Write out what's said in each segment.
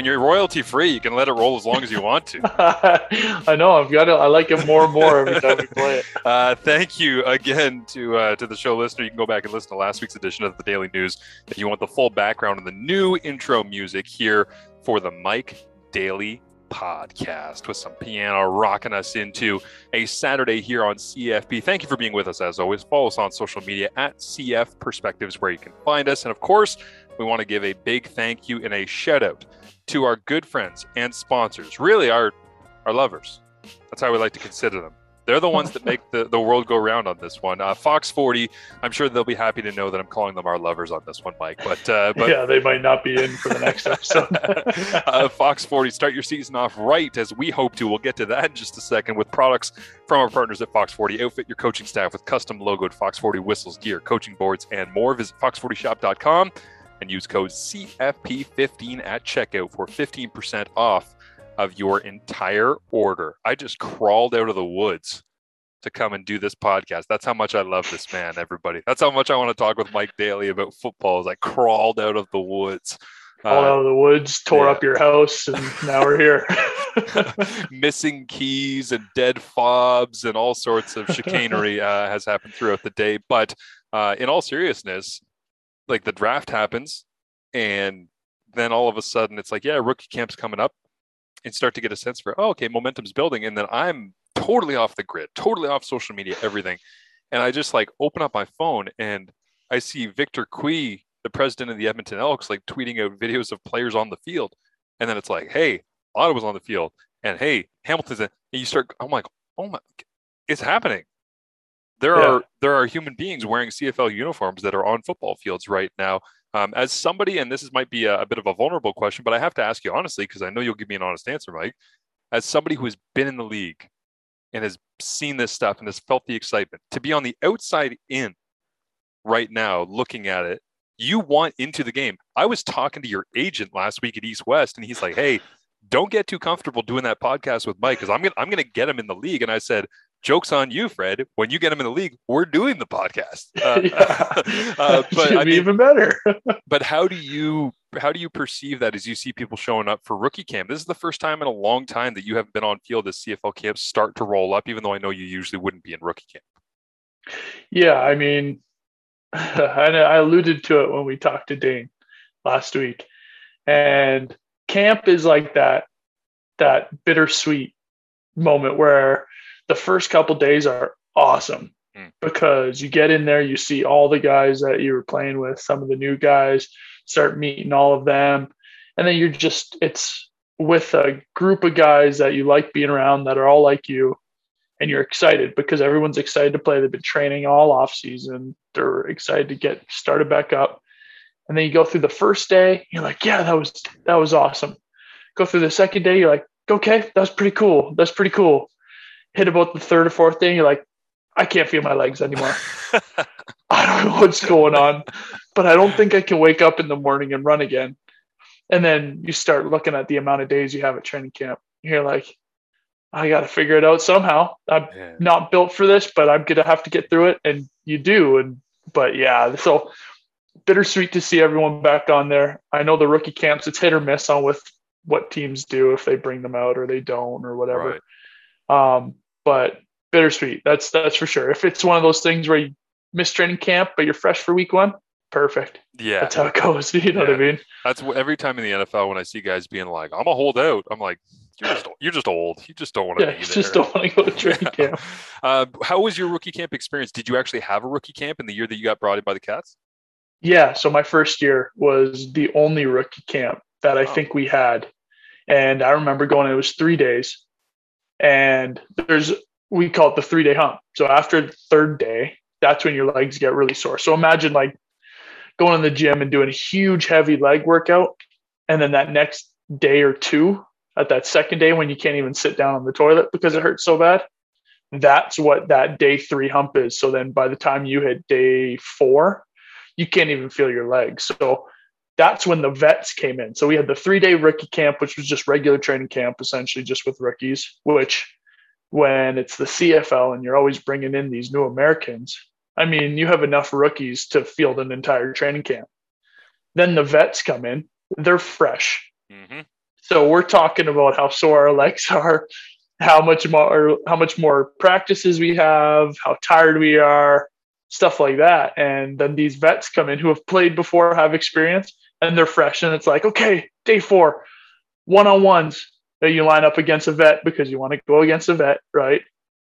When you're royalty free, you can let it roll as long as you want to. I know. I've got it. I like it more and more every time we play it. Uh, thank you again to uh, to the show listener. You can go back and listen to last week's edition of the Daily News if you want the full background and the new intro music here for the Mike Daly podcast with some piano rocking us into a Saturday here on CFP. Thank you for being with us as always. Follow us on social media at CF Perspectives where you can find us. And of course, we want to give a big thank you and a shout out to our good friends and sponsors, really our our lovers. That's how we like to consider them. They're the ones that make the, the world go round on this one. Uh, Fox 40, I'm sure they'll be happy to know that I'm calling them our lovers on this one, Mike. But, uh, but yeah, they might not be in for the next episode. uh, Fox 40, start your season off right as we hope to. We'll get to that in just a second with products from our partners at Fox 40. Outfit your coaching staff with custom logoed Fox 40 whistles, gear, coaching boards, and more. Visit fox40shop.com and use code CFP15 at checkout for 15% off of your entire order. I just crawled out of the woods to come and do this podcast. That's how much I love this man, everybody. That's how much I want to talk with Mike Daly about football. As I crawled out of the woods. All uh, out of the woods, tore yeah. up your house, and now we're here. Missing keys and dead fobs and all sorts of chicanery uh, has happened throughout the day. But uh, in all seriousness, like the draft happens, and then all of a sudden it's like, yeah, rookie camp's coming up and start to get a sense for, oh, okay, momentum's building. And then I'm totally off the grid, totally off social media, everything. And I just like open up my phone and I see Victor Cui, the president of the Edmonton Elks, like tweeting out videos of players on the field. And then it's like, hey, Ottawa's on the field. And hey, Hamilton's in. And you start, I'm like, oh my, it's happening. There yeah. are there are human beings wearing CFL uniforms that are on football fields right now um, as somebody, and this is, might be a, a, bit of a vulnerable question, but I have to ask you honestly because I know you'll give me an honest answer, Mike. As somebody who has been in the league and has seen this stuff and has felt the excitement, to be on the outside in right now, looking at it, you want into the game. I was talking to your agent last week at East West, and he's like, "Hey, don't get too comfortable doing that podcast with Mike because I'm gonna I'm gonna get him in the league." And I said, joke's on you, Fred. When you get him in the league, we're doing the podcast. Uh, yeah. uh, but I mean, even better. but how do you how do you perceive that as you see people showing up for rookie camp? This is the first time in a long time that you haven't been on field as CFL camps start to roll up, even though I know you usually wouldn't be in rookie camp. Yeah, I mean, I alluded to it when we talked to Dane last week, and camp is like that that bittersweet moment where the first couple days are awesome mm. because you get in there, you see all the guys that you were playing with, some of the new guys, start meeting all of them. And then you're just, it's with a group of guys that you like being around that are all like you. And you're excited because everyone's excited to play. They've been training all off season. They're excited to get started back up. And then you go through the first day, you're like, yeah, that was that was awesome. Go through the second day, you're like, okay, that's pretty cool. That's pretty cool hit about the third or fourth day, you're like, I can't feel my legs anymore. I don't know what's going on, but I don't think I can wake up in the morning and run again. And then you start looking at the amount of days you have at training camp. You're like, I got to figure it out somehow. I'm yeah. not built for this, but I'm gonna have to get through it. And you do. And but yeah, so bittersweet to see everyone back on there. I know the rookie camps it's hit or miss on with what teams do if they bring them out or they don't or whatever. Right. Um, but bittersweet. That's that's for sure. If it's one of those things where you miss training camp but you're fresh for week one, perfect. Yeah, that's how it goes. You know yeah. what I mean? That's every time in the NFL when I see guys being like, "I'm a holdout," I'm like, "You're just you're just old. You just don't want to yeah, be there. Just don't want to go to training yeah. camp." Uh, how was your rookie camp experience? Did you actually have a rookie camp in the year that you got brought in by the Cats? Yeah. So my first year was the only rookie camp that I oh. think we had, and I remember going. It was three days, and there's we call it the three day hump. So after the third day, that's when your legs get really sore. So imagine like going in the gym and doing a huge heavy leg workout, and then that next day or two, at that second day when you can't even sit down on the toilet because it hurts so bad. That's what that day three hump is. So then by the time you hit day four, you can't even feel your legs. So that's when the vets came in. So we had the three day rookie camp, which was just regular training camp, essentially just with rookies, which when it's the CFL and you're always bringing in these new Americans, I mean, you have enough rookies to field an entire training camp. Then the vets come in, they're fresh. Mm-hmm. So we're talking about how sore our legs are, how much more how much more practices we have, how tired we are, stuff like that. And then these vets come in who have played before, have experience, and they're fresh. And it's like, okay, day four, one on ones. You line up against a vet because you want to go against a vet, right?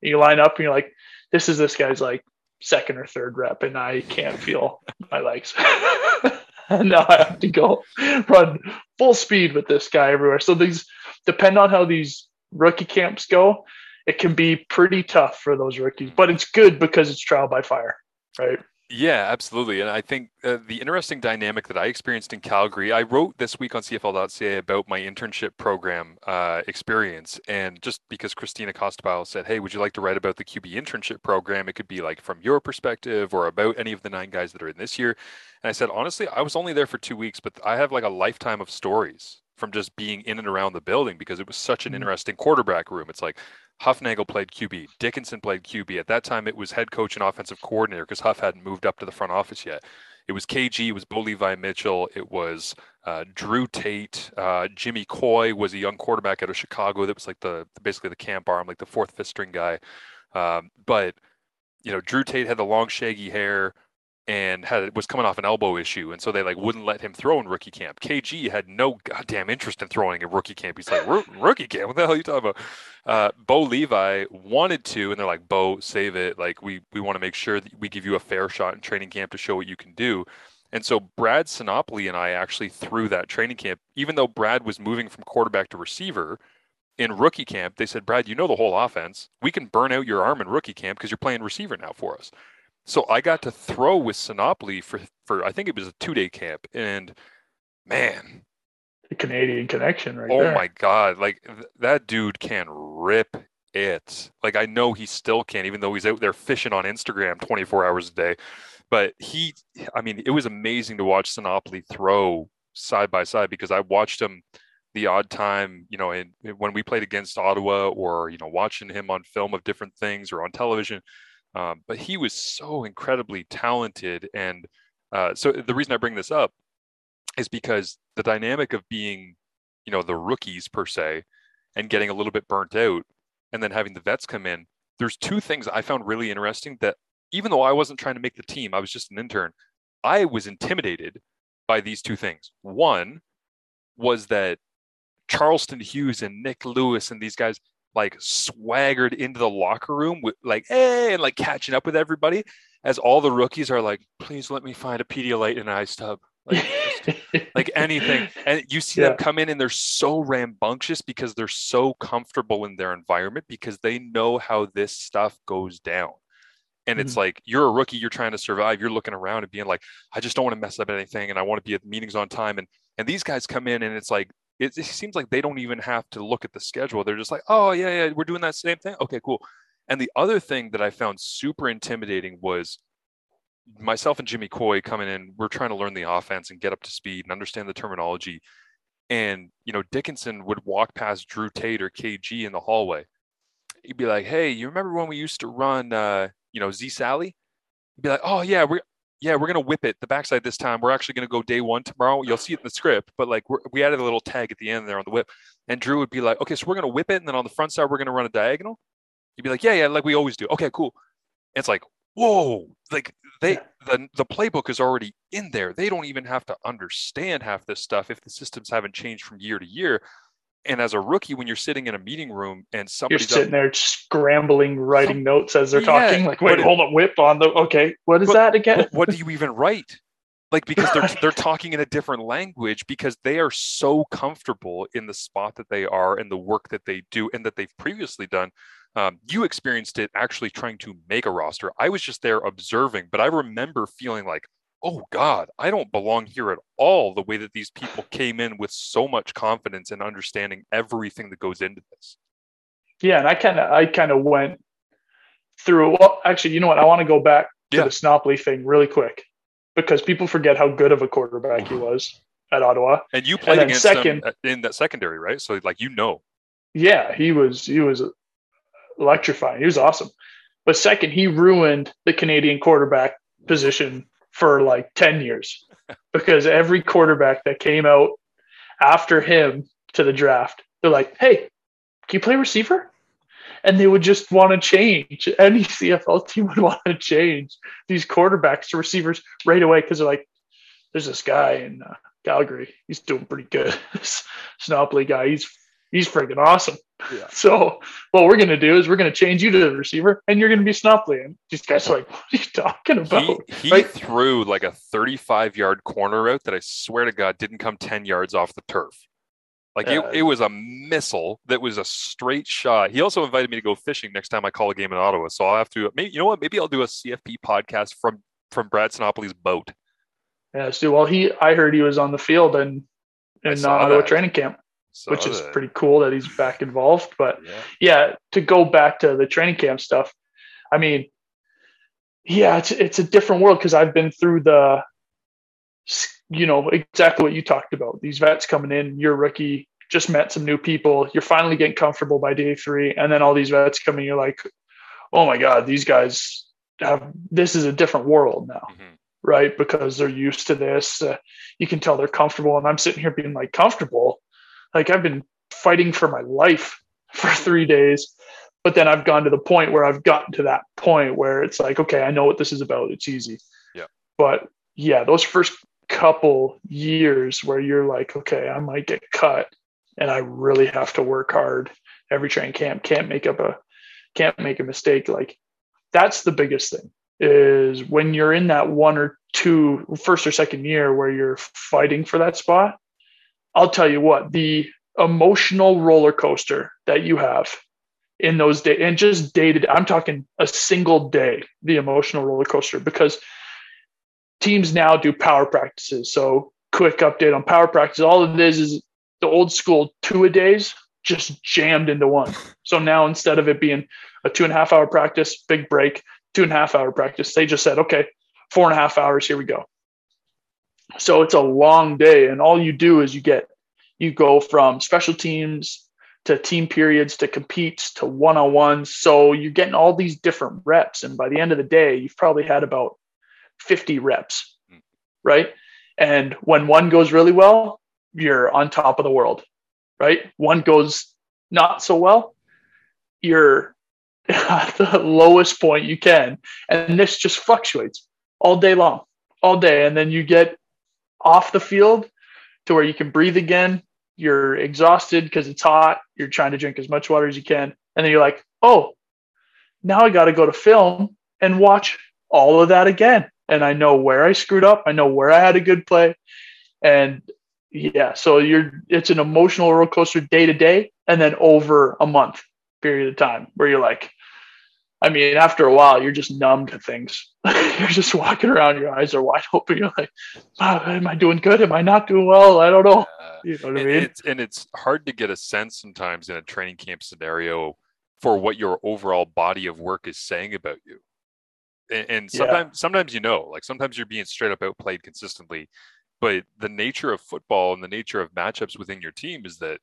You line up and you're like, this is this guy's like second or third rep, and I can't feel my legs. and now I have to go run full speed with this guy everywhere. So these depend on how these rookie camps go. It can be pretty tough for those rookies, but it's good because it's trial by fire, right? Yeah, absolutely. And I think uh, the interesting dynamic that I experienced in Calgary, I wrote this week on CFL.ca about my internship program uh, experience. And just because Christina Costabile said, Hey, would you like to write about the QB internship program? It could be like from your perspective or about any of the nine guys that are in this year. And I said, honestly, I was only there for two weeks, but I have like a lifetime of stories from just being in and around the building because it was such an mm-hmm. interesting quarterback room. It's like Hufnagel played QB, Dickinson played QB. At that time, it was head coach and offensive coordinator because Huff hadn't moved up to the front office yet. It was KG, it was Bo Levi Mitchell, it was uh, Drew Tate, uh, Jimmy Coy was a young quarterback out of Chicago that was like the basically the camp arm, like the fourth, fifth string guy. Um, but you know, Drew Tate had the long, shaggy hair and had was coming off an elbow issue, and so they like wouldn't let him throw in rookie camp. KG had no goddamn interest in throwing in rookie camp. He's like, rookie camp? What the hell are you talking about? Uh, Bo Levi wanted to, and they're like, Bo, save it. Like we we want to make sure that we give you a fair shot in training camp to show what you can do. And so Brad Sinopoli and I actually threw that training camp, even though Brad was moving from quarterback to receiver in rookie camp. They said, Brad, you know the whole offense. We can burn out your arm in rookie camp because you're playing receiver now for us. So I got to throw with Sinopoli for for I think it was a two day camp, and man, the Canadian connection, right there. oh there. my god, like th- that dude can rip it. Like I know he still can, even though he's out there fishing on Instagram 24 hours a day. But he, I mean, it was amazing to watch Sinopoli throw side by side because I watched him the odd time, you know, and when we played against Ottawa or, you know, watching him on film of different things or on television, um, but he was so incredibly talented. And uh, so the reason I bring this up is because the dynamic of being, you know, the rookies per se and getting a little bit burnt out and then having the vets come in, there's two things I found really interesting that even though I wasn't trying to make the team, I was just an intern, I was intimidated by these two things. One was that Charleston Hughes and Nick Lewis and these guys, like swaggered into the locker room with like hey and like catching up with everybody as all the rookies are like please let me find a Pedialyte and ice tub like, just, like anything and you see yeah. them come in and they're so rambunctious because they're so comfortable in their environment because they know how this stuff goes down and mm-hmm. it's like you're a rookie you're trying to survive you're looking around and being like i just don't want to mess up anything and i want to be at meetings on time and and these guys come in and it's like it, it, seems like they don't even have to look at the schedule. They're just like, oh, yeah, yeah, we're doing that same thing. Okay, cool. And the other thing that I found super intimidating was myself and Jimmy Coy coming in, we're trying to learn the offense and get up to speed and understand the terminology. And, you know, Dickinson would walk past Drew Tate or KG in the hallway. He'd be like, hey, you remember when we used to run, uh, you know, Z Sally? He'd be like, oh, yeah, we're, yeah, we're gonna whip it the backside this time. We're actually gonna go day one tomorrow. You'll see it in the script, but like we added a little tag at the end there on the whip. And Drew would be like, okay, so we're gonna whip it, and then on the front side we're gonna run a diagonal. You'd be like, yeah, yeah, like we always do. Okay, cool. And it's like, whoa, like they the the playbook is already in there. They don't even have to understand half this stuff if the systems haven't changed from year to year. And as a rookie, when you're sitting in a meeting room and somebody's you're sitting up, there scrambling, writing some, notes as they're yeah, talking, like, wait, hold on, whip on the okay, what is but, that again? what do you even write? Like because they're they're talking in a different language because they are so comfortable in the spot that they are and the work that they do and that they've previously done. Um, you experienced it actually trying to make a roster. I was just there observing, but I remember feeling like, oh God, I don't belong here at all. The way that these people came in with so much confidence and understanding everything that goes into this. Yeah, and I kind of I kind of went through. Well, actually, you know what? I want to go back to yeah. the Sinopoli thing really quick because people forget how good of a quarterback he mm-hmm. was at Ottawa. And you played and against second, him in that secondary, right? So like you know. Yeah, he was he was electrifying. He was awesome. But second, he ruined the Canadian quarterback position for like 10 years because every quarterback that came out after him to the draft. They're like, "Hey, can you play receiver?" And they would just want to change. Any CFL team would want to change these quarterbacks to receivers right away because they're like, "There's this guy in uh, Calgary. He's doing pretty good. This Sinopoli guy, he's he's freaking awesome. Yeah. So what we're gonna do is we're gonna change you to the receiver, and you're gonna be Sinopoli. And these guys are like, "What are you talking about?" He, he right? threw like a 35 yard corner route that I swear to God didn't come 10 yards off the turf. Like it, it was a missile that was a straight shot. He also invited me to go fishing next time I call a game in Ottawa. So I'll have to maybe you know what? Maybe I'll do a CFP podcast from from Brad Sinopoli's boat. Yeah, so well he I heard he was on the field and in uh, Ottawa training camp which is pretty cool that he's back involved. But yeah. yeah, to go back to the training camp stuff, I mean, yeah, it's it's a different world because I've been through the, you know, exactly what you talked about. These vets coming in, you're rookie, just met some new people, you're finally getting comfortable by day three, and then all these vets coming, you're like, oh my god, these guys have this is a different world now. Mm-hmm right? Because they're used to this. Uh, you can tell they're comfortable. And I'm sitting here being like, comfortable? Like I've been fighting for my life for three days. But then I've gone to the point where I've gotten to that point where it's like, okay, I know what this is about. It's easy. Yeah. But yeah, those first couple years where you're like, okay, I might get cut and I really have to work hard every train camp, can't make up a can't make a mistake. Like that's the biggest thing is when you're in that one or two first or second year where you're fighting for that spot I'll tell you what, the emotional roller coaster that you have in those days and just day, I'm talking a single day, the emotional roller coaster, because teams now do power practices. So, quick update on power practice. All it is is the old school two a days just jammed into one. So now instead of it being a two and a half hour practice, big break, two and a half hour practice, they just said, okay, four and a half hours, here we go. So it's a long day, and all you do is you get you go from special teams to team periods to competes to one on ones. So you're getting all these different reps, and by the end of the day, you've probably had about 50 reps, right? And when one goes really well, you're on top of the world, right? One goes not so well, you're at the lowest point you can. And this just fluctuates all day long, all day. And then you get off the field to where you can breathe again. You're exhausted because it's hot. You're trying to drink as much water as you can. And then you're like, oh, now I got to go to film and watch all of that again. And I know where I screwed up. I know where I had a good play. And yeah, so you're it's an emotional roller coaster day to day and then over a month period of time where you're like, I mean, after a while, you're just numb to things. you're just walking around, your eyes are wide open. You're like, am I doing good? Am I not doing well? I don't know. You know what and I mean? It's, and it's hard to get a sense sometimes in a training camp scenario for what your overall body of work is saying about you. And, and sometimes, yeah. sometimes you know, like sometimes you're being straight up outplayed consistently. But the nature of football and the nature of matchups within your team is that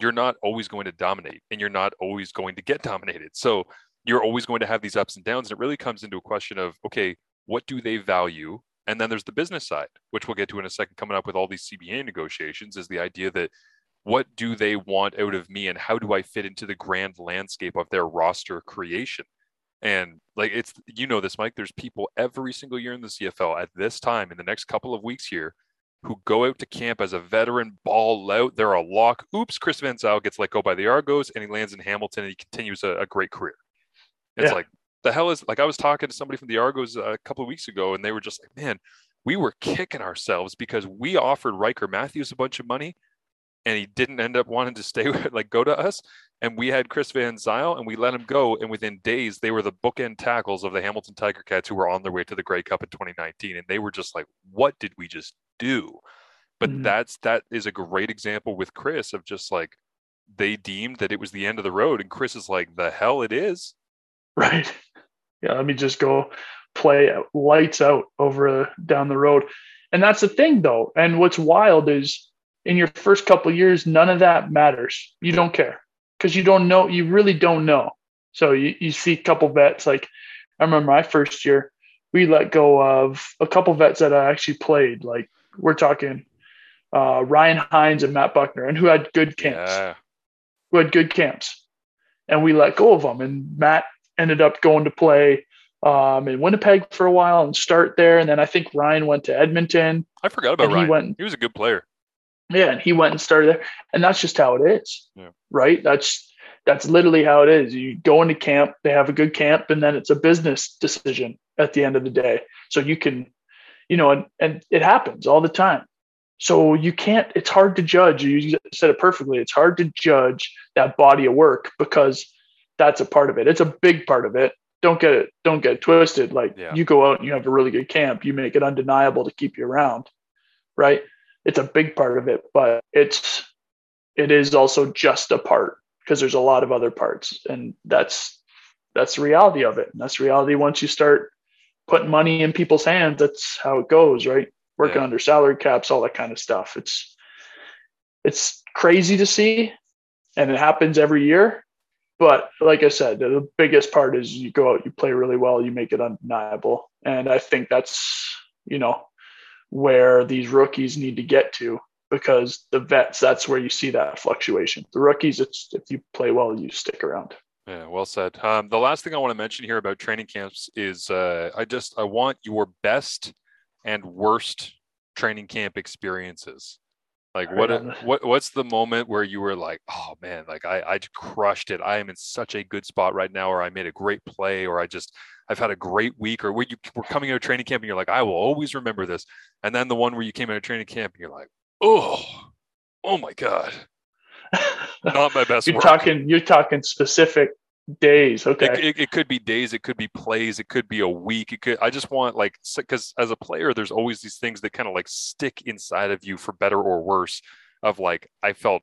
you're not always going to dominate and you're not always going to get dominated. So you're always going to have these ups and downs. And it really comes into a question of, okay, what do they value? And then there's the business side, which we'll get to in a second, coming up with all these CBA negotiations, is the idea that what do they want out of me and how do I fit into the grand landscape of their roster creation? And like it's, you know, this, Mike, there's people every single year in the CFL at this time in the next couple of weeks here who go out to camp as a veteran, ball out. They're a lock. Oops, Chris Van Zyl gets let go by the Argos and he lands in Hamilton and he continues a, a great career. It's yeah. like the hell is like I was talking to somebody from the Argos a couple of weeks ago, and they were just like, "Man, we were kicking ourselves because we offered Ryker Mathews a bunch of money, and he didn't end up wanting to stay with, like go to us. And we had Chris Van Zyl, and we let him go. And within days, they were the bookend tackles of the Hamilton Tiger Cats who were on their way to the Grey Cup in 2019, and they were just like, "What did we just do?" But mm-hmm. that's that is a great example with Chris of just like they deemed that it was the end of the road, and Chris is like, "The hell it is." Right. Yeah, let me just go play lights out over down the road. And that's the thing though. And what's wild is in your first couple years, none of that matters. You don't care because you don't know, you really don't know. So you, you see a couple vets like I remember my first year, we let go of a couple vets that I actually played. Like we're talking uh, Ryan Hinds and Matt Buckner, and who had good camps, Yeah. who had good camps, and we let go of them. And Matt ended up going to play um, in Winnipeg for a while and start there, and then I think Ryan went to Edmonton. I forgot about And he Ryan. went- he was a good player. Yeah, and he went and started there, and that's just how it is, Yeah. right? That's that's literally how it is. You go into camp, they have a good camp, and then it's a business decision at the end of the day. So you can, you know, and and it happens all the time. So you can't. It's hard to judge. You said it perfectly. It's hard to judge that body of work because that's a part of it. It's a big part of it. Don't get it. Don't get twisted. Like Yeah. you go out and you have a really good camp. You make it undeniable to keep you around, right? It's a big part of it, but it's it is also just a part because there's a lot of other parts, and that's that's the reality of it. And that's the reality once you start putting money in people's hands. That's how it goes, right? Working Yeah. under salary caps, all that kind of stuff. It's it's crazy to see, and it happens every year. But like I said, the biggest part is you go out, you play really well, you make it undeniable, and I think that's you know where these rookies need to get to because the vets that's where you see that fluctuation. The rookies, it's if you play well, you stick around. Yeah, well said. Um, the last thing I want to mention here about training camps is uh, I just I want your best and worst training camp experiences. Like what what what's the moment where you were like, oh man, like I I just crushed it. I am in such a good spot right now, or I made a great play, or I just I've had a great week, or when you were coming out of training camp and you're like, I will always remember this. And then the one where you came out of training camp and you're like, oh, oh my god, not my best you're work. talking you're talking specific days. Okay. It, it, it could be days, it could be plays, it could be a week. It could. I just want like because as a player, there's always these things that kind of like stick inside of you for better or worse. Of like I felt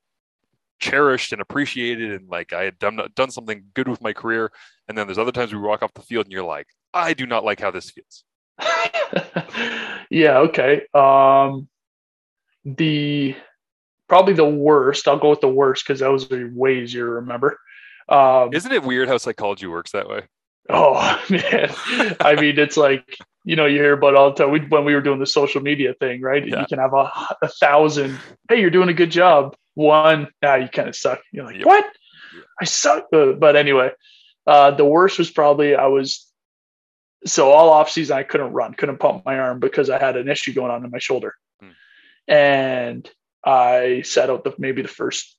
cherished and appreciated, and like I had done done something good with my career. And then there's other times we walk off the field and you're like, I do not like how this feels. yeah, okay. Um the probably the worst, I'll go with the worst because those are way easier to remember. Um Isn't it weird how psychology works that way? oh man. I mean it's like you know, you hear about all the time we, when we were doing the social media thing, right? Yeah. You can have a, a thousand, hey, you're doing a good job. One, nah, you kind of suck. You're like, Yep. what? I suck. Uh, But anyway, uh, the worst was probably I was so all off season I couldn't run, couldn't pump my arm because I had an issue going on in my shoulder, Hmm. and I sat out the maybe the first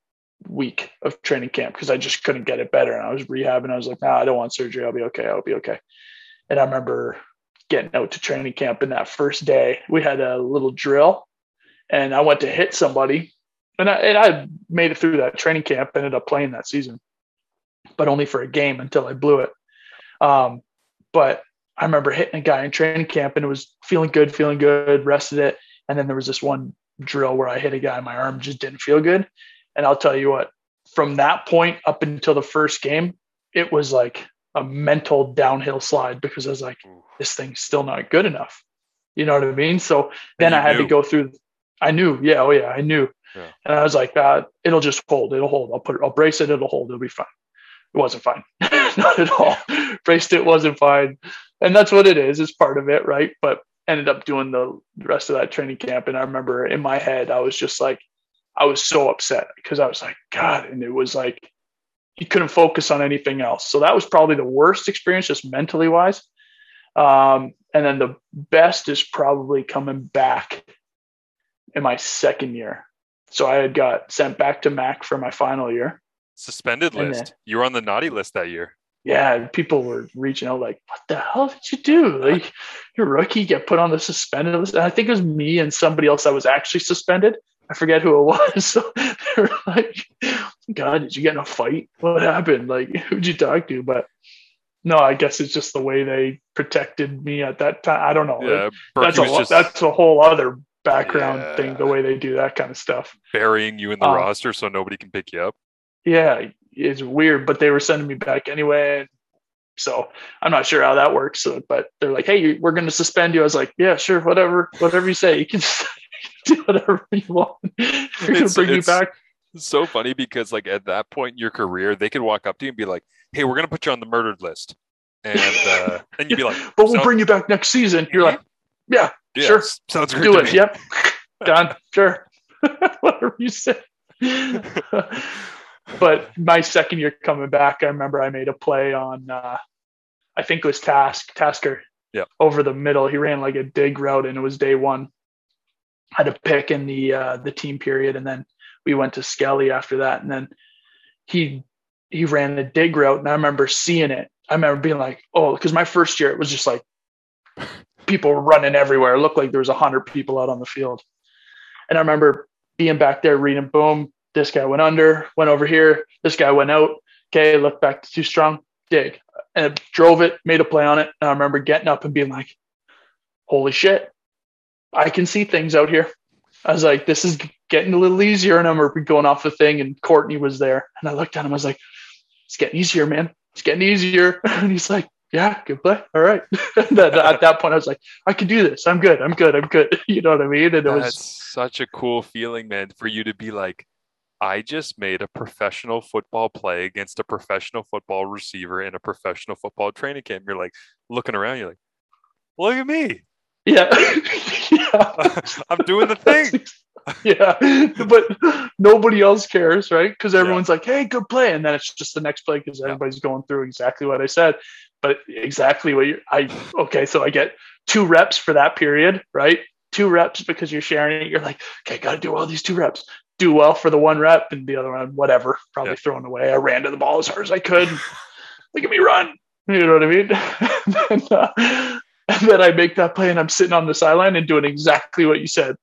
week of training camp because I just couldn't get it better, and I was rehabbing. I was like, nah, I don't want surgery. I'll be okay. I'll be okay. And I remember getting out to training camp, and that first day we had a little drill, and I went to hit somebody, and I, and I made it through that training camp. Ended up playing that season, but only for a game until I blew it. Um, but I remember hitting a guy in training camp, and it was feeling good, feeling good, rested it, and then there was this one drill where I hit a guy, my arm just didn't feel good, and I'll tell you what, from that point up until the first game, it was like a mental downhill slide because I was like, this thing's still not good enough. You know what I mean? So then I had knew. to go through. I knew, yeah, oh yeah, I knew, Yeah. and I was like, uh, it'll just hold, it'll hold. I'll put it, I'll brace it, it'll hold, it'll be fine. It wasn't fine, not at all. Braced it wasn't fine, and that's what it is. It's part of it, right? But ended up doing the rest of that training camp, and I remember in my head, I was just like, I was so upset because I was like, God, and it was like you couldn't focus on anything else. So that was probably the worst experience, just mentally wise. Um, and then the best is probably coming back in my second year. So I had got sent back to Mac for my final year. Suspended And list. then- You were on the naughty list that year. Yeah, people were reaching out like, "What the hell did you do? Like, you're rookie, get put on the suspended list." And I think it was me and somebody else that was actually suspended. I forget who it was. So they were like, "God, did you get in a fight? What happened? Like, who'd you talk to?" But no, I guess it's just the way they protected me at that time. I don't know. Yeah, that's a just that's a whole other background Yeah. thing. The way they do that kind of stuff. burying you in the Um, roster so nobody can pick you up. yeah, it's weird, but they were sending me back anyway. So I'm not sure how that works. But they're like, "Hey, we're going to suspend you." I was like, "Yeah, sure, whatever, whatever you say. You can do whatever you want. You're gonna bring it's- back." It's so funny because like at that point in your career, they could walk up to you and be like, "Hey, we're gonna put you on the murdered list," and uh, and you'd be like, But we'll bring you back next season. You're like, "Yeah, yeah, sure. sounds great." do it. me." Yep, done. Sure." whatever you say. but my second year coming back, I remember I made a play on, uh, I think it was Task Tasker. Yeah. Over the middle, he ran like a dig route, and it was day one. Had a pick in the uh, the team period, and then we went to Skelly after that, and then he he ran a dig route, and I remember seeing it. I remember being like, oh, because my first year it was just like people running everywhere. It looked like there was a hundred people out on the field, and I remember being back there reading, boom, this guy went under, went over here. This guy went out. Okay, look back to too strong, dig. And drove it, made a play on it. And I remember getting up and being like, holy shit, I can see things out here. I was like, this is getting a little easier. And I remember going off the thing and Courtney was there. And I looked at him, I was like, it's getting easier, man. It's getting easier. And he's like, yeah, good play. All right. at that point, I was like, I can do this. I'm good. I'm good. I'm good. You know what I mean? And it was such a cool feeling, man, for you to be like, I just made a professional football play against a professional football receiver in a professional football training camp. You're like looking around, you're like, look at me. Yeah. I'm doing the thing. yeah. But nobody else cares, right? Because everyone's yeah. like, hey, good play. And then it's just the next play because everybody's yeah. going through exactly what I said. But exactly what you I okay, so I get two reps for that period, right? Two reps because you're sharing it. You're like, okay, gotta do all these two reps do well for the one rep and the other one, whatever, probably yeah. thrown away. I ran to the ball as hard as I could. Look at me run. You know what I mean? and, uh, and then I make that play and I'm sitting on the sideline and doing exactly what you said.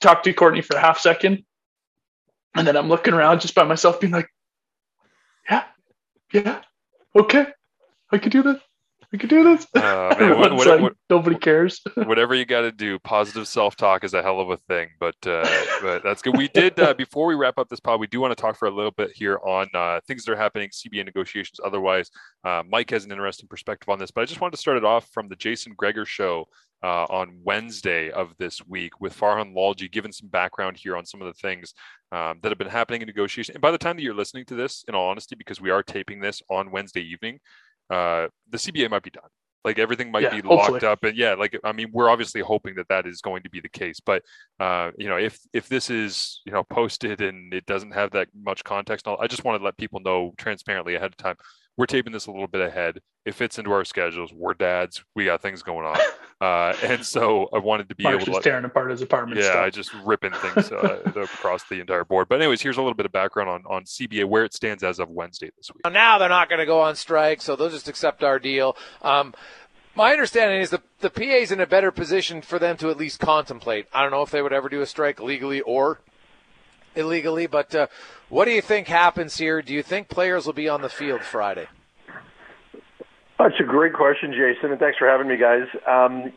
Talk to Courtney for a half second. And then I'm looking around just by myself, being like, yeah, yeah, okay, I can do this. We could do this. Uh, man, what, what, like, what, nobody cares. whatever you got to do, positive self talk is a hell of a thing. But uh, but that's good. We did uh, before we wrap up this pod. We do want to talk for a little bit here on uh, things that are happening, CBA negotiations. Otherwise, uh, Mike has an interesting perspective on this. But I just wanted to start it off from the Jason Gregor show. Uh, on Wednesday of this week with Farhan Lalji, giving some background here on some of the things um, that have been happening in negotiation. And by the time that you're listening to this, in all honesty, because we are taping this on Wednesday evening, uh, the CBA might be done. Like everything might yeah, be locked hopefully. up, and yeah, like I mean, we're obviously hoping that that is going to be the case. But uh, you know, if if this is you know posted and it doesn't have that much context, I just want to let people know transparently ahead of time we're taping this a little bit ahead. It fits into our schedules. We're dads. We got things going on, uh, and so I wanted to be Mark's able to just tearing apart his apartment. Yeah, stuff. I just ripping things uh, across the entire board. But anyways, here's a little bit of background on on CBA where it stands as of Wednesday this week. Now they're not going to go on strike, so they'll just accept our deal. Um, my understanding is the the PA's in a better position for them to at least contemplate. I don't know if they would ever do a strike legally or illegally, but uh, what do you think happens here? Do you think players will be on the field Friday? That's a great question, Jason, and thanks for having me, guys. Um,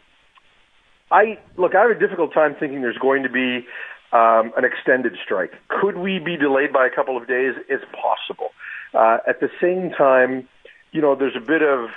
I look. I have a difficult time thinking there's going to be um, an extended strike. Could we be delayed by a couple of days? It's possible. Uh, at the same time, you know, there's a bit of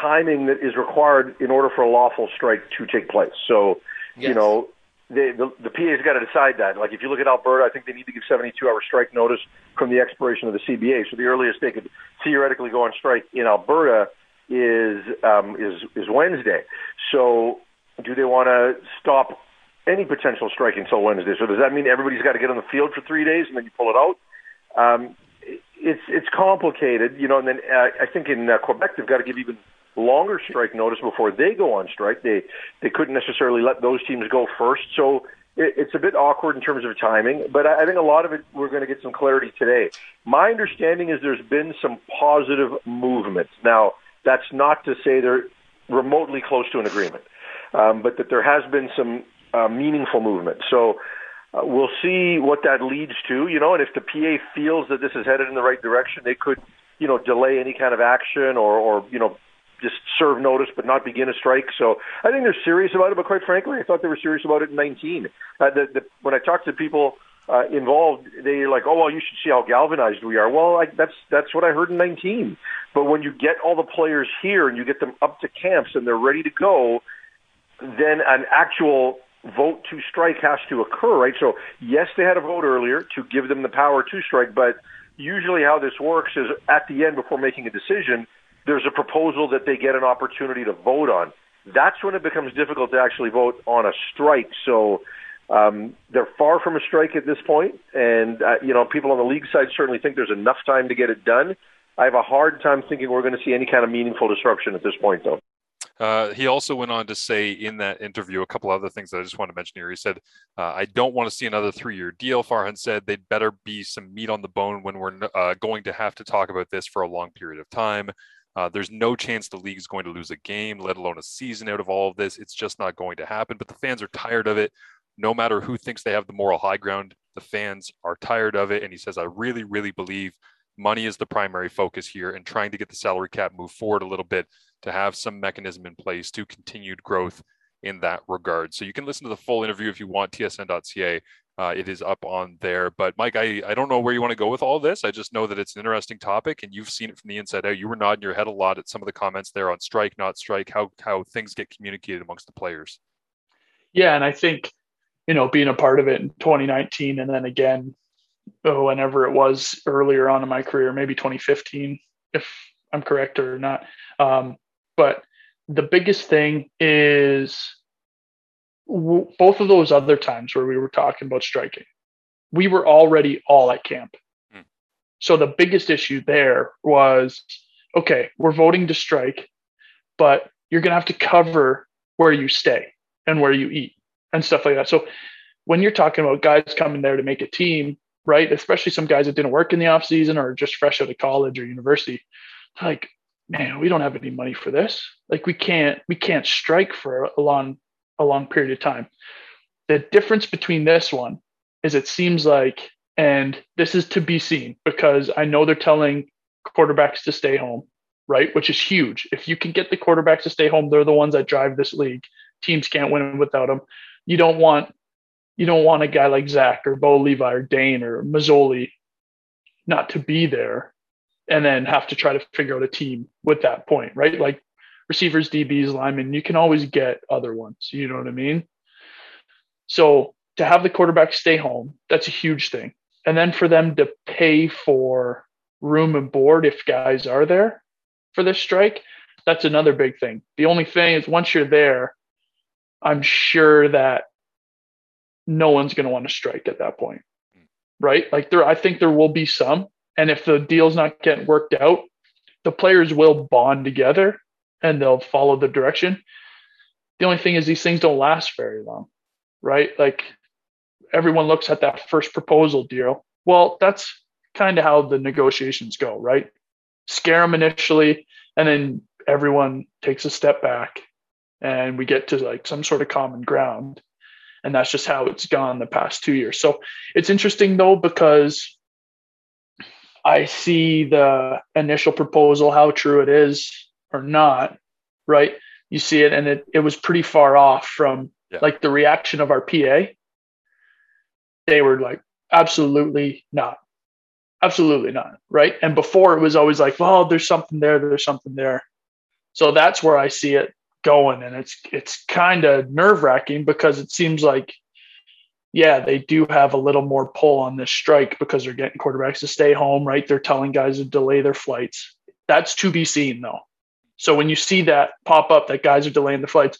timing that is required in order for a lawful strike to take place. So, yes. you know, they, the, the PA's got to decide that. Like if you look at Alberta, I think they need to give 72 hour strike notice from the expiration of the CBA. So the earliest they could theoretically go on strike in Alberta is um, is is Wednesday. So do they want to stop any potential strike until Wednesday? So does that mean everybody's got to get on the field for three days and then you pull it out? Um, it's it's complicated, you know. And then uh, I think in uh, Quebec they've got to give even longer strike notice before they go on strike. They they couldn't necessarily let those teams go first, so it, it's a bit awkward in terms of timing. But I, I think a lot of it we're going to get some clarity today. My understanding is there's been some positive movement. Now that's not to say they're remotely close to an agreement, um, but that there has been some uh, meaningful movement. So. Uh, we'll see what that leads to, you know, and if the PA feels that this is headed in the right direction, they could, you know, delay any kind of action or, or you know, just serve notice but not begin a strike. So I think they're serious about it. But quite frankly, I thought they were serious about it in 19. Uh, the, the, when I talked to people uh, involved, they're like, "Oh well, you should see how galvanized we are." Well, I, that's that's what I heard in 19. But when you get all the players here and you get them up to camps and they're ready to go, then an actual vote to strike has to occur, right? So yes, they had a vote earlier to give them the power to strike, but usually how this works is at the end before making a decision, there's a proposal that they get an opportunity to vote on. That's when it becomes difficult to actually vote on a strike. So Um, they're far from a strike at this point, and uh, you know people on the league side certainly think there's enough time to get it done. I have a hard time thinking we're going to see any kind of meaningful disruption at this point, though. Uh, he also went on to say in that interview a couple other things that I just want to mention here. He said, uh, "I don't want to see another three-year deal." Farhan said, "They'd better be some meat on the bone when we're uh, going to have to talk about this for a long period of time." Uh, there's no chance the league is going to lose a game, let alone a season out of all of this. It's just not going to happen. But the fans are tired of it. No matter who thinks they have the moral high ground, the fans are tired of it. And he says, I really, really believe money is the primary focus here and trying to get the salary cap move forward a little bit to have some mechanism in place to continued growth in that regard. So you can listen to the full interview if you want, tsn.ca. Uh, it is up on there. But Mike, I, I don't know where you want to go with all this. I just know that it's an interesting topic and you've seen it from the inside out. You were nodding your head a lot at some of the comments there on strike, not strike, how, how things get communicated amongst the players. Yeah. And I think, you know, being a part of it in 2019 and then again, oh, whenever it was earlier on in my career, maybe 2015, if I'm correct or not. Um, but the biggest thing is both of those other times where we were talking about striking, we were already all at camp. Mm. So the biggest issue there was okay, we're voting to strike, but you're going to have to cover where you stay and where you eat and stuff like that. So when you're talking about guys coming there to make a team, right, especially some guys that didn't work in the off season or just fresh out of college or university, like, man, we don't have any money for this. Like we can't we can't strike for a long a long period of time. The difference between this one is it seems like, and this is to be seen because I know they're telling quarterbacks to stay home, right? Which is huge. If you can get the quarterbacks to stay home, they're the ones that drive this league. Teams can't win without them. You don't want you don't want a guy like Zach or Bo Levi or Dane or Masoli not to be there and then have to try to figure out a team with that point, right? Like receivers, DBs, linemen, you can always get other ones. You know what I mean? So to have the quarterback stay home, that's a huge thing. And then for them to pay for room and board if guys are there for this strike, that's another big thing. The only thing is once you're there, I'm sure that no one's going to want to strike at that point. Right? Like there I think there will be some and if the deal's not getting worked out, the players will bond together and they'll follow the direction. The only thing is these things don't last very long, right? Like everyone looks at that first proposal deal. Well, that's kind of how the negotiations go, right? Scare them initially, and then everyone takes a step back and we get to like some sort of common ground. And that's just how it's gone the past two years. So it's interesting though, because I see the initial proposal, how true it is or not, right? You see it, and it, it was pretty far off from yeah. like the reaction of our PA. They were like, absolutely not. Absolutely not. Right. And before it was always like, well, there's something there, there's something there. So that's where I see it going. And it's it's kind of nerve wracking because it seems like yeah, they do have a little more pull on this strike because they're getting quarterbacks to stay home, right? They're telling guys to delay their flights. That's to be seen, though. So when you see that pop up that guys are delaying the flights,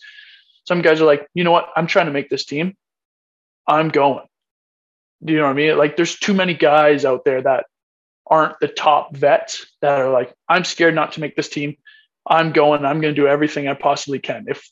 some guys are like, you know what? I'm trying to make this team. I'm going. Do you know what I mean? Like there's too many guys out there that aren't the top vets that are like, I'm scared not to make this team. I'm going. I'm going to do everything I possibly can. If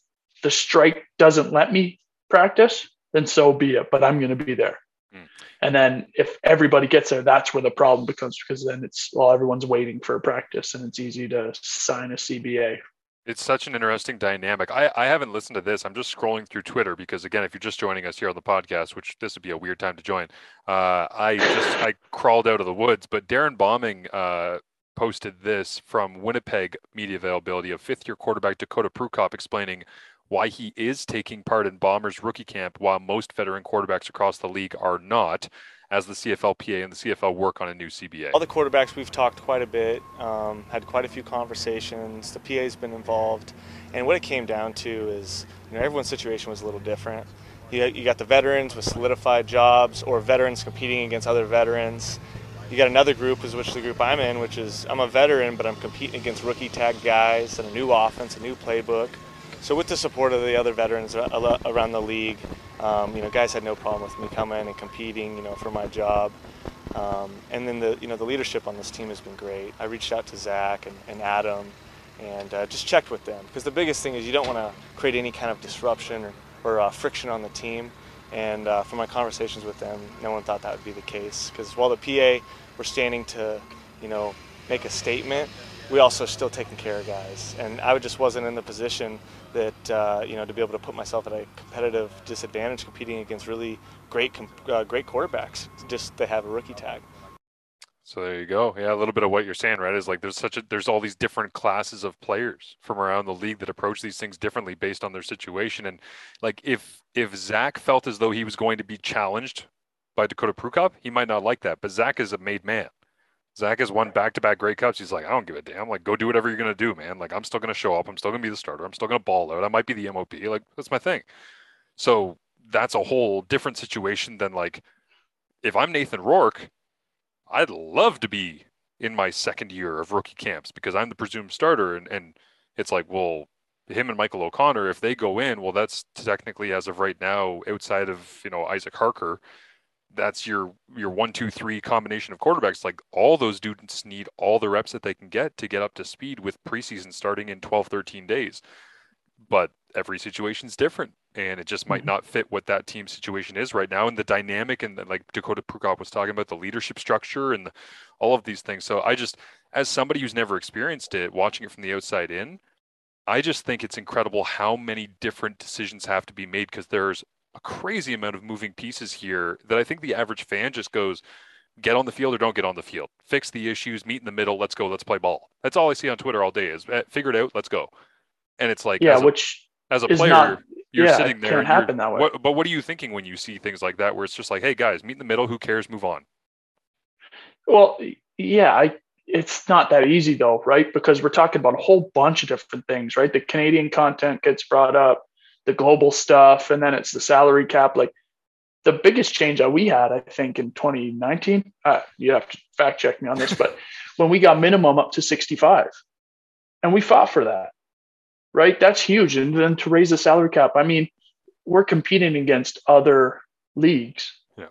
the strike doesn't let me practice, then so be it. But I'm going to be there. Mm. And then if everybody gets there, that's where the problem becomes because then it's well, everyone's waiting for a practice and it's easy to sign a CBA. It's such an interesting dynamic. I, I haven't listened to this. I'm just scrolling through Twitter because again, if you're just joining us here on the podcast, which this would be a weird time to join, uh, I just I crawled out of the woods. But Darren Bombing uh, posted this from Winnipeg media availability of fifth year quarterback Dakota Prukop explaining why he is taking part in Bombers rookie camp while most veteran quarterbacks across the league are not, as the CFLPA and the CFL work on a new CBA. All the quarterbacks we've talked quite a bit, um, had quite a few conversations. The PA's been involved, and what it came down to is, you know, everyone's situation was a little different. You, got the veterans with solidified jobs, or veterans competing against other veterans. You got another group, which is which the group I'm in, which is I'm a veteran, but I'm competing against rookie tag guys and a new offense, a new playbook So with the support of the other veterans around the league, um, you know, guys had no problem with me coming and competing, you know, for my job. Um, and then the you know the leadership on this team has been great. I reached out to Zach and, and Adam, and uh, just checked with them because the biggest thing is you don't want to create any kind of disruption or, or uh, friction on the team. And uh, from my conversations with them, no one thought that would be the case because while the PA were standing to, you know, make a statement, we also still taking care of guys. And I just wasn't in the position that uh, you know to be able to put myself at a competitive disadvantage competing against really great uh, great quarterbacks. Just they have a rookie tag. So there you go. Yeah, a little bit of what you're saying, right? Is like there's such a there's all these different classes of players from around the league that approach these things differently based on their situation. And like if if Zach felt as though he was going to be challenged by Dakota Prukop, he might not like that. But Zach is a made man. Zach has won back to back Grey Cups. He's like, I don't give a damn. Like, go do whatever you're gonna do, man. Like, I'm still gonna show up. I'm still gonna be the starter. I'm still gonna ball out. I might be the MOP. Like, that's my thing. So that's a whole different situation than like if I'm Nathan Rourke, I'd love to be in my second year of rookie camps because I'm the presumed starter and, and it's like, well, him and Michael O'Connor, if they go in, well, that's technically as of right now, outside of, you know, Isaac Harker, that's your your one two three combination of quarterbacks. Like all those students need all the reps that they can get to get up to speed with preseason starting in 12 13 days. But every situation is different and it just might mm-hmm. not fit what that team situation is right now and the dynamic and the, like dakota prukop was talking about the leadership structure and the, all of these things. So i just as somebody who's never experienced it watching it from the outside in i just think it's incredible how many different decisions have to be made because there's a crazy amount of moving pieces here that I think the average fan just goes, get on the field or don't get on the field. Fix the issues, meet in the middle, let's go, let's play ball. That's all I see on Twitter all day is eh, figure it out, let's go. And it's like, yeah, as a, which as a player, not, you're yeah, sitting there. Can't happen that way. What, but what are you thinking when you see things like that, where it's just like, hey guys, meet in the middle, who cares, move on? Well, yeah, I it's not that easy though, right? Because we're talking about a whole bunch of different things, right? The Canadian content gets brought up the global stuff, and then it's the salary cap. Like the biggest change that we had, I think, in 2019, uh, you have to fact check me on this, but when we got minimum up to 65, and we fought for that, right? That's huge. And then to raise the salary cap, I mean, we're competing against other leagues. Yeah.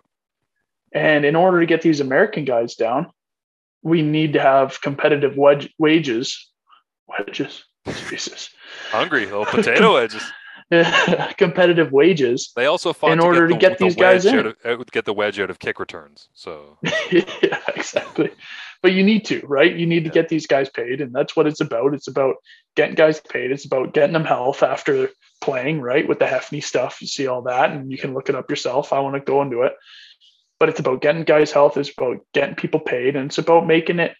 And in order to get these American guys down, we need to have competitive wedge- wages. Wedges. Jesus. Hungry little potato wedges. competitive wages. They also fought in to order get the, to get the these guys in. Of, uh, get the wedge out of kick returns. So yeah, exactly. But you need to, right? You need to Yeah. get these guys paid, and that's what it's about. It's about getting guys paid. It's about getting them health after playing, right? With the Hefney stuff, you see all that, and you can look it up yourself. I want to go into it, but it's about getting guys health. It's about getting people paid, and it's about making it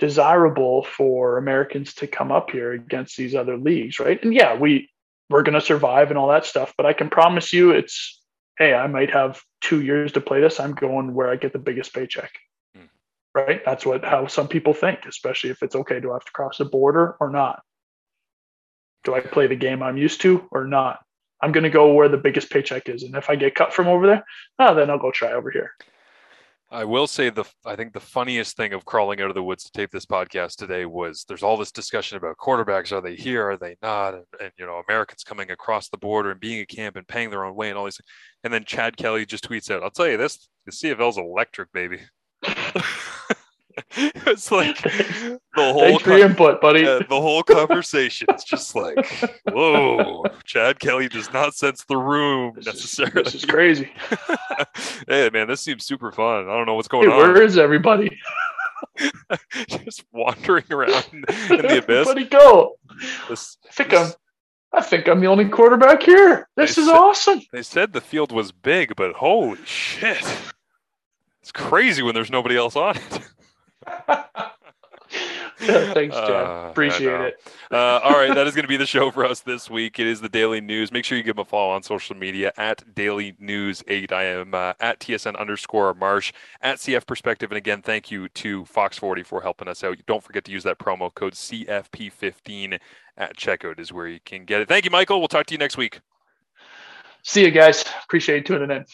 desirable for Americans to come up here against these other leagues, right? And yeah, we we're going to survive and all that stuff. But I can promise you, it's hey, I might have two years to play this. I'm going where I get the biggest paycheck. Hmm. Right? That's what how some people think, especially if it's okay. Do I have to cross the border or not? Do I play the game I'm used to or not? I'm going to go where the biggest paycheck is, and if I get cut from over there, oh, then I'll go try over here. I will say the I think the funniest thing of crawling out of the woods to tape this podcast today was there's all this discussion about quarterbacks. Are they here? Are they not? And, and you know, Americans coming across the border and being a camp and paying their own way and all these. And then Chad Kelly just tweets out, "I'll tell you this: the CFL's electric, baby." it's like the whole Thanks for input, buddy. yeah, the whole conversation. is just like, whoa, Chad Kelly does not sense the room This is- necessarily. This is crazy. hey man, this seems super fun. I don't know what's going Hey, on. where is everybody? just wandering around in the abyss. Everybody go. This, I think I'm. I think I'm the only quarterback here. This is said- awesome. they said the field was big, but holy shit. It's crazy when there's nobody else on it. Thanks, Chad. Uh, Appreciate it. Uh, all right, that is going to be the show for us this week. It is the Daily News. Make sure you give them a follow on social media at Daily News 8. I am uh, at TSN underscore Marsh, at CF Perspective. And again, thank you to Fox 40 for helping us out. Don't forget to use that promo code CFP15 at checkout, is where you can get it. Thank you, Michael. We'll talk to you next week. See you guys. Appreciate you tuning in.